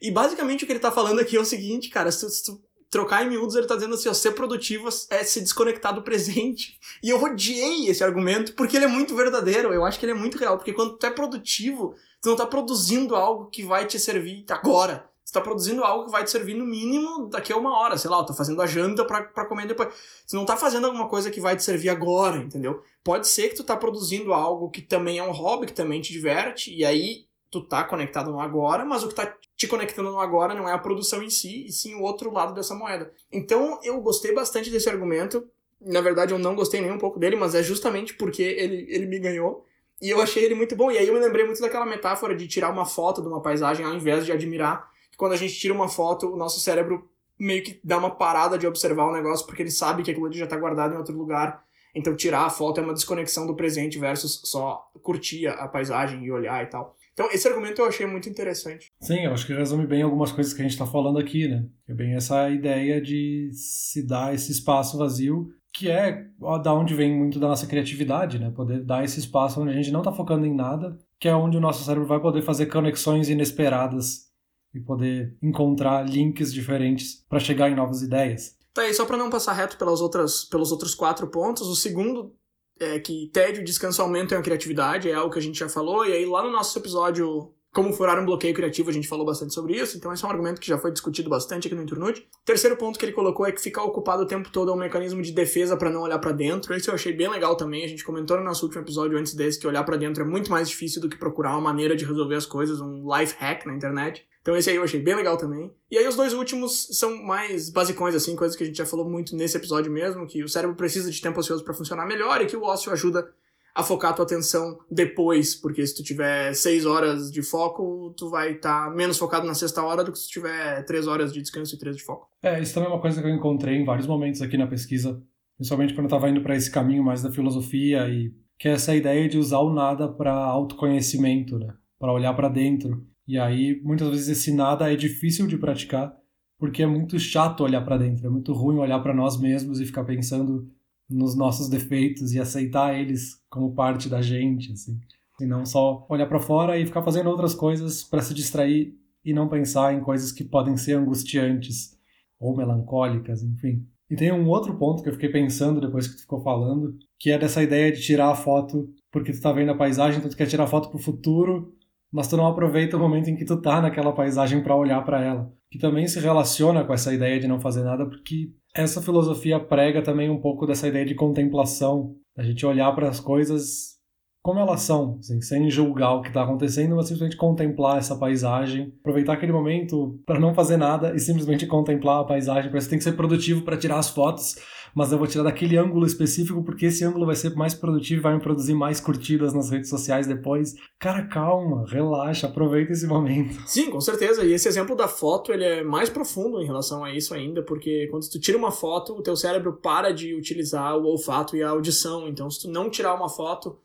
E basicamente o que ele tá falando aqui é o seguinte, cara, se tu, se tu trocar em miúdos, ele tá dizendo assim, ó, ser produtivo é se desconectar do presente. [LAUGHS] E eu odiei esse argumento, porque ele é muito verdadeiro, eu acho que ele é muito real, porque quando tu é produtivo, tu não tá produzindo algo que vai te servir agora. Tu tá produzindo algo que vai te servir no mínimo daqui a uma hora, sei lá, tô fazendo a janta pra, pra comer depois. Tu não tá fazendo alguma coisa que vai te servir agora, entendeu? Pode ser que tu tá produzindo algo que também é um hobby, que também te diverte, e aí tu tá conectado no agora, mas o que tá te conectando no agora não é a produção em si, e sim o outro lado dessa moeda. Então eu gostei bastante desse argumento. Na verdade, eu não gostei nem um pouco dele, mas é justamente porque ele, ele me ganhou. E eu achei ele muito bom. E aí eu me lembrei muito daquela metáfora de tirar uma foto de uma paisagem ao invés de admirar. Quando a gente tira uma foto, o nosso cérebro meio que dá uma parada de observar o negócio, porque ele sabe que aquilo ali já está guardado em outro lugar. Então tirar a foto é uma desconexão do presente versus só curtir a paisagem e olhar e tal. Então, esse argumento eu achei muito interessante. Sim, eu acho que resume bem algumas coisas que a gente está falando aqui, né? É bem essa ideia de se dar esse espaço vazio, que é da onde vem muito da nossa criatividade, né? Poder dar esse espaço onde a gente não está focando em nada, que é onde o nosso cérebro vai poder fazer conexões inesperadas e poder encontrar links diferentes para chegar em novas ideias. Tá aí, só para não passar reto pelas outras, pelos outros quatro pontos, o segundo é que tédio e descanso aumentam a criatividade, é algo que a gente já falou, e aí lá no nosso episódio como furar um bloqueio criativo, a gente falou bastante sobre isso, então esse é um argumento que já foi discutido bastante aqui no Internute. Terceiro ponto que ele colocou é que ficar ocupado o tempo todo é um mecanismo de defesa para não olhar para dentro. Esse eu achei bem legal também, a gente comentou no nosso último episódio antes desse que olhar para dentro é muito mais difícil do que procurar uma maneira de resolver as coisas, um life hack na internet. Então esse aí eu achei bem legal também. E aí os dois últimos são mais basicões, assim, coisas que a gente já falou muito nesse episódio mesmo, que o cérebro precisa de tempo ocioso para funcionar melhor e que o ócio ajuda a focar a tua atenção depois, porque se tu tiver seis horas de foco, tu vai estar tá menos focado na sexta hora do que se tu tiver três horas de descanso e três de foco. É, isso também é uma coisa que eu encontrei em vários momentos aqui na pesquisa, principalmente quando eu estava indo para esse caminho mais da filosofia e que é essa ideia de usar o nada para autoconhecimento, né? Para olhar para dentro e aí, muitas vezes, esse nada é difícil de praticar, porque é muito chato olhar para dentro, é muito ruim olhar para nós mesmos e ficar pensando nos nossos defeitos e aceitar eles como parte da gente, assim. E não só olhar para fora e ficar fazendo outras coisas para se distrair e não pensar em coisas que podem ser angustiantes ou melancólicas, enfim. E tem um outro ponto que eu fiquei pensando depois que tu ficou falando, que é dessa ideia de tirar a foto porque tu tá vendo a paisagem, então tu quer tirar a foto pro futuro mas tu não aproveita o momento em que tu tá naquela paisagem para olhar para ela. Que também se relaciona com essa ideia de não fazer nada, porque essa filosofia prega também um pouco dessa ideia de contemplação, a gente olhar para as coisas como elas são, assim, sem julgar o que está acontecendo, mas simplesmente contemplar essa paisagem, aproveitar aquele momento para não fazer nada e simplesmente contemplar a paisagem. Parece que tem que ser produtivo para tirar as fotos, mas eu vou tirar daquele ângulo específico porque esse ângulo vai ser mais produtivo e vai me produzir mais curtidas nas redes sociais depois. Cara, calma, relaxa, aproveita esse momento. [LAUGHS] Sim, com certeza. E esse exemplo da foto, ele é mais profundo em relação a isso ainda, porque quando tu tira uma foto, o teu cérebro para de utilizar o olfato e a audição. Então, se tu não tirar uma foto,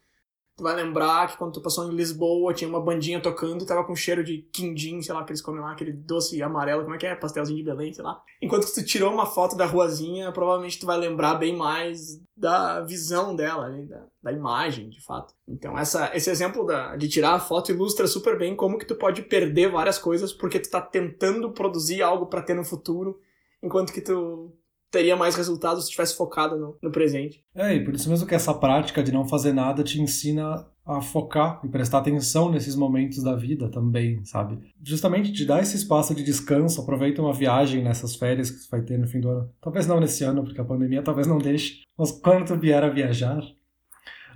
Tu vai lembrar que quando tu passou em Lisboa, tinha uma bandinha tocando e tava com cheiro de quindim, sei lá, que eles comem lá, aquele doce amarelo, como é que é? Pastelzinho de Belém, sei lá. Enquanto que tu tirou uma foto da ruazinha, provavelmente tu vai lembrar bem mais da visão dela, né? da, da imagem, de fato. Então, essa, esse exemplo da, de tirar a foto ilustra super bem como que tu pode perder várias coisas porque tu tá tentando produzir algo para ter no futuro, enquanto que tu teria mais resultados se tivesse focado no, no presente. É, e por isso mesmo que essa prática de não fazer nada te ensina a focar e prestar atenção nesses momentos da vida também, sabe? Justamente te dá esse espaço de descanso, aproveita uma viagem nessas férias que você vai ter no fim do ano. Talvez não nesse ano, porque a pandemia talvez não deixe, mas quando tu vier a viajar,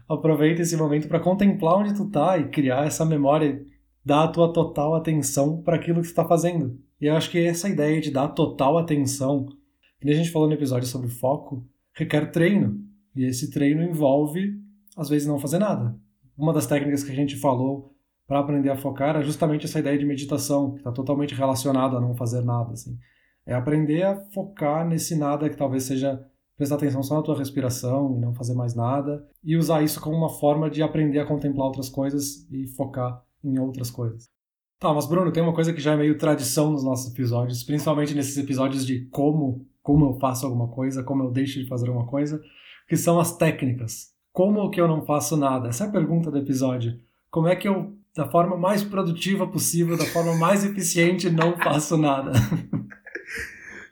aproveita esse momento para contemplar onde tu tá e criar essa memória, dar a tua total atenção para aquilo que tu tá fazendo. E eu acho que essa ideia de dar total atenção que a gente falou no episódio sobre foco, requer treino. E esse treino envolve, às vezes, não fazer nada. Uma das técnicas que a gente falou para aprender a focar é justamente essa ideia de meditação, que está totalmente relacionada a não fazer nada. Assim. É aprender a focar nesse nada que talvez seja prestar atenção só na tua respiração e não fazer mais nada, e usar isso como uma forma de aprender a contemplar outras coisas e focar em outras coisas. Tá, mas Bruno, tem uma coisa que já é meio tradição nos nossos episódios, principalmente nesses episódios de como como eu faço alguma coisa, como eu deixo de fazer alguma coisa, que são as técnicas. Como que eu não faço nada? Essa é a pergunta do episódio. Como é que eu, da forma mais produtiva possível, da forma mais eficiente, não faço nada? [LAUGHS]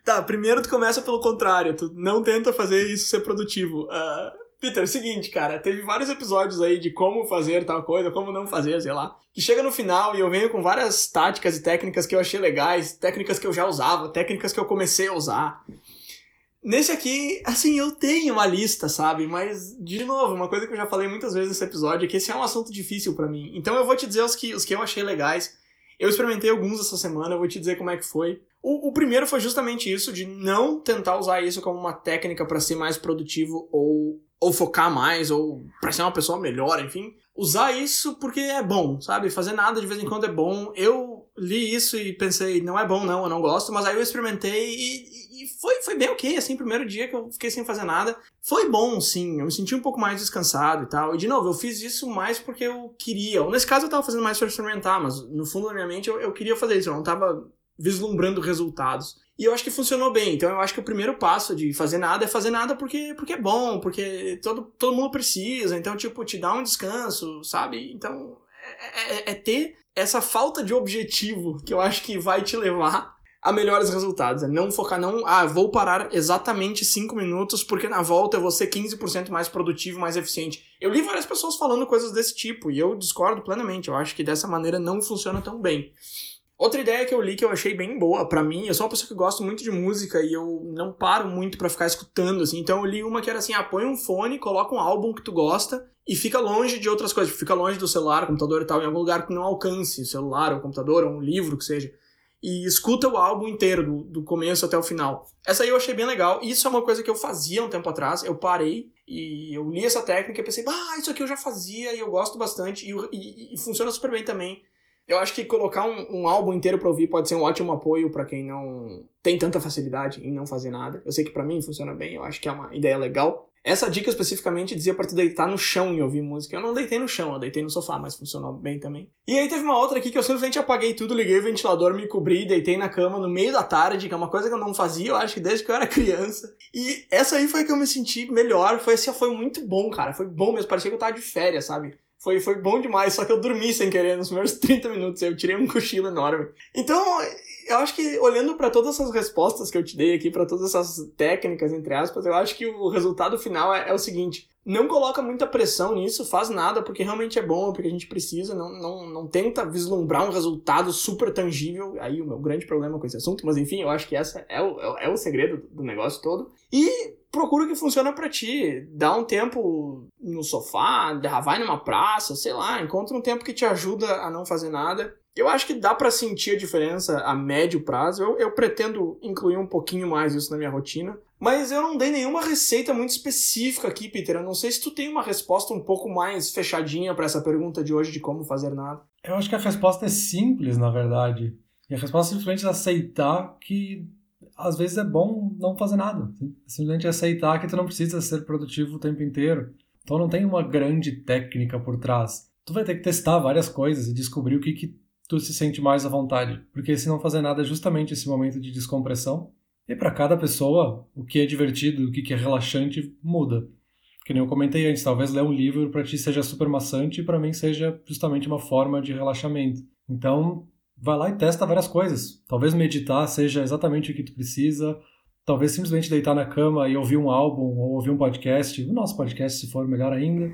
Tá, primeiro tu começa pelo contrário, tu não tenta fazer isso ser produtivo. Uh, Peter, é seguinte, cara, teve vários episódios aí de como fazer tal coisa, como não fazer, sei lá. Que chega no final e eu venho com várias táticas e técnicas que eu achei legais, técnicas que eu já usava, técnicas que eu comecei a usar. Nesse aqui, assim, eu tenho uma lista, sabe? Mas, de novo, uma coisa que eu já falei muitas vezes nesse episódio é que esse é um assunto difícil para mim. Então eu vou te dizer os que, os que eu achei legais. Eu experimentei alguns essa semana, eu vou te dizer como é que foi. O, o primeiro foi justamente isso, de não tentar usar isso como uma técnica para ser mais produtivo ou, ou focar mais, ou pra ser uma pessoa melhor, enfim. Usar isso porque é bom, sabe? Fazer nada de vez em quando é bom. Eu li isso e pensei, não é bom não, eu não gosto, mas aí eu experimentei e, foi, foi bem ok, assim, primeiro dia que eu fiquei sem fazer nada. Foi bom, sim, eu me senti um pouco mais descansado e tal. E, de novo, eu fiz isso mais porque eu queria. Nesse caso, eu tava fazendo mais pra experimentar, mas no fundo da minha mente eu, eu queria fazer isso, eu não tava vislumbrando resultados. E eu acho que funcionou bem. Então eu acho que o primeiro passo de fazer nada é fazer nada porque, porque é bom, porque todo, todo mundo precisa. Então, tipo, te dá um descanso, sabe? Então, é, é, é ter essa falta de objetivo que eu acho que vai te levar a melhores resultados. É não focar, não, ah, vou parar exatamente 5 minutos porque na volta eu vou ser 15% mais produtivo, mais eficiente. Eu li várias pessoas falando coisas desse tipo e eu discordo plenamente. Eu acho que dessa maneira não funciona tão bem. Outra ideia que eu li que eu achei bem boa para mim, eu sou uma pessoa que gosto muito de música e eu não paro muito para ficar escutando assim. Então eu li uma que era assim: ah, põe um fone, coloca um álbum que tu gosta e fica longe de outras coisas, fica longe do celular, computador e tal, em algum lugar que não alcance o celular ou computador ou um livro que seja e escuta o álbum inteiro, do, do começo até o final. Essa aí eu achei bem legal. Isso é uma coisa que eu fazia um tempo atrás. Eu parei e eu li essa técnica e pensei, ah, isso aqui eu já fazia e eu gosto bastante. E, e, e funciona super bem também. Eu acho que colocar um, um álbum inteiro para ouvir pode ser um ótimo apoio para quem não tem tanta facilidade em não fazer nada. Eu sei que para mim funciona bem, eu acho que é uma ideia legal. Essa dica especificamente dizia para tu deitar no chão e ouvir música. Eu não deitei no chão, eu deitei no sofá, mas funcionou bem também. E aí teve uma outra aqui que eu simplesmente apaguei tudo, liguei o ventilador, me cobri, deitei na cama no meio da tarde, que é uma coisa que eu não fazia, eu acho que desde que eu era [LAUGHS] criança. E essa aí foi que eu me senti melhor, foi assim, foi muito bom, cara. Foi bom mesmo, parecia que eu tava de férias, sabe? Foi, foi bom demais, só que eu dormi sem querer nos primeiros [LAUGHS] 30 minutos, eu tirei um cochilo enorme. Então, eu acho que olhando para todas essas respostas que eu te dei aqui, para todas essas técnicas, entre aspas, eu acho que o resultado final é, é, o seguinte: não coloca muita pressão nisso, faz nada, porque realmente é bom, porque a gente precisa, não, não, não tenta vislumbrar um resultado super tangível. Aí o meu grande problema com esse assunto, mas enfim, eu acho que essa é o, é o segredo do negócio todo. E procura o que funciona para ti. Dá um tempo no sofá, vai numa praça, sei lá, encontra um tempo que te ajuda a não fazer nada eu acho que dá para sentir a diferença a médio prazo. Eu, eu pretendo incluir um pouquinho mais isso na minha rotina. Mas eu não dei nenhuma receita muito específica aqui, Peter. Eu não sei se tu tem uma resposta um pouco mais fechadinha para essa pergunta de hoje de como fazer nada. Eu acho que a resposta é simples, na verdade. E a resposta é simplesmente aceitar que às vezes é bom não fazer nada. Simplesmente aceitar que tu não precisa ser produtivo o tempo inteiro. Então não tem uma grande técnica por trás. Tu vai ter que testar várias coisas e descobrir o que, que tu se sente mais à vontade. Porque se não fazer nada é justamente esse momento de descompressão. E para cada pessoa, o que é divertido, o que é relaxante muda. Que nem eu comentei antes, talvez ler um livro para ti seja super maçante e para mim seja justamente uma forma de relaxamento. Então, vai lá e testa várias coisas. Talvez meditar seja exatamente o que tu precisa. Talvez simplesmente deitar na cama e ouvir um álbum ou ouvir um podcast. O nosso podcast, se for melhor ainda.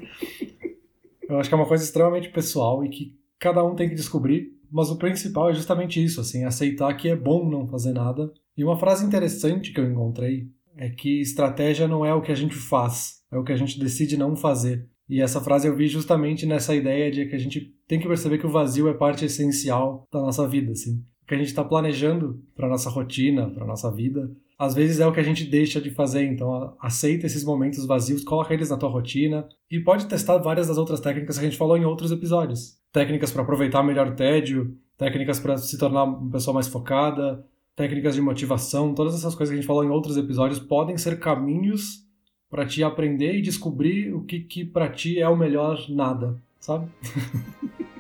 Eu acho que é uma coisa extremamente pessoal e que cada um tem que descobrir. Mas o principal é justamente isso, assim, aceitar que é bom não fazer nada. E uma frase interessante que eu encontrei é que estratégia não é o que a gente faz, é o que a gente decide não fazer. E essa frase eu vi justamente nessa ideia de que a gente tem que perceber que o vazio é parte essencial da nossa vida, assim. O que a gente está planejando para nossa rotina, para nossa vida, às vezes é o que a gente deixa de fazer. Então, aceita esses momentos vazios, coloca eles na tua rotina e pode testar várias das outras técnicas que a gente falou em outros episódios. Técnicas para aproveitar melhor o tédio, técnicas para se tornar uma pessoa mais focada, técnicas de motivação, todas essas coisas que a gente falou em outros episódios podem ser caminhos para te aprender e descobrir o que, que para ti é o melhor nada, sabe? [LAUGHS]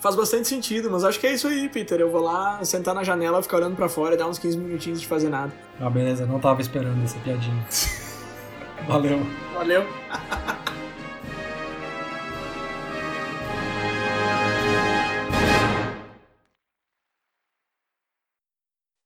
Faz bastante sentido, mas acho que é isso aí, Peter. Eu vou lá sentar na janela, ficar olhando para fora e dar uns 15 minutinhos de fazer nada. Ah, beleza, não tava esperando essa piadinha. [LAUGHS] Valeu. Valeu. [LAUGHS]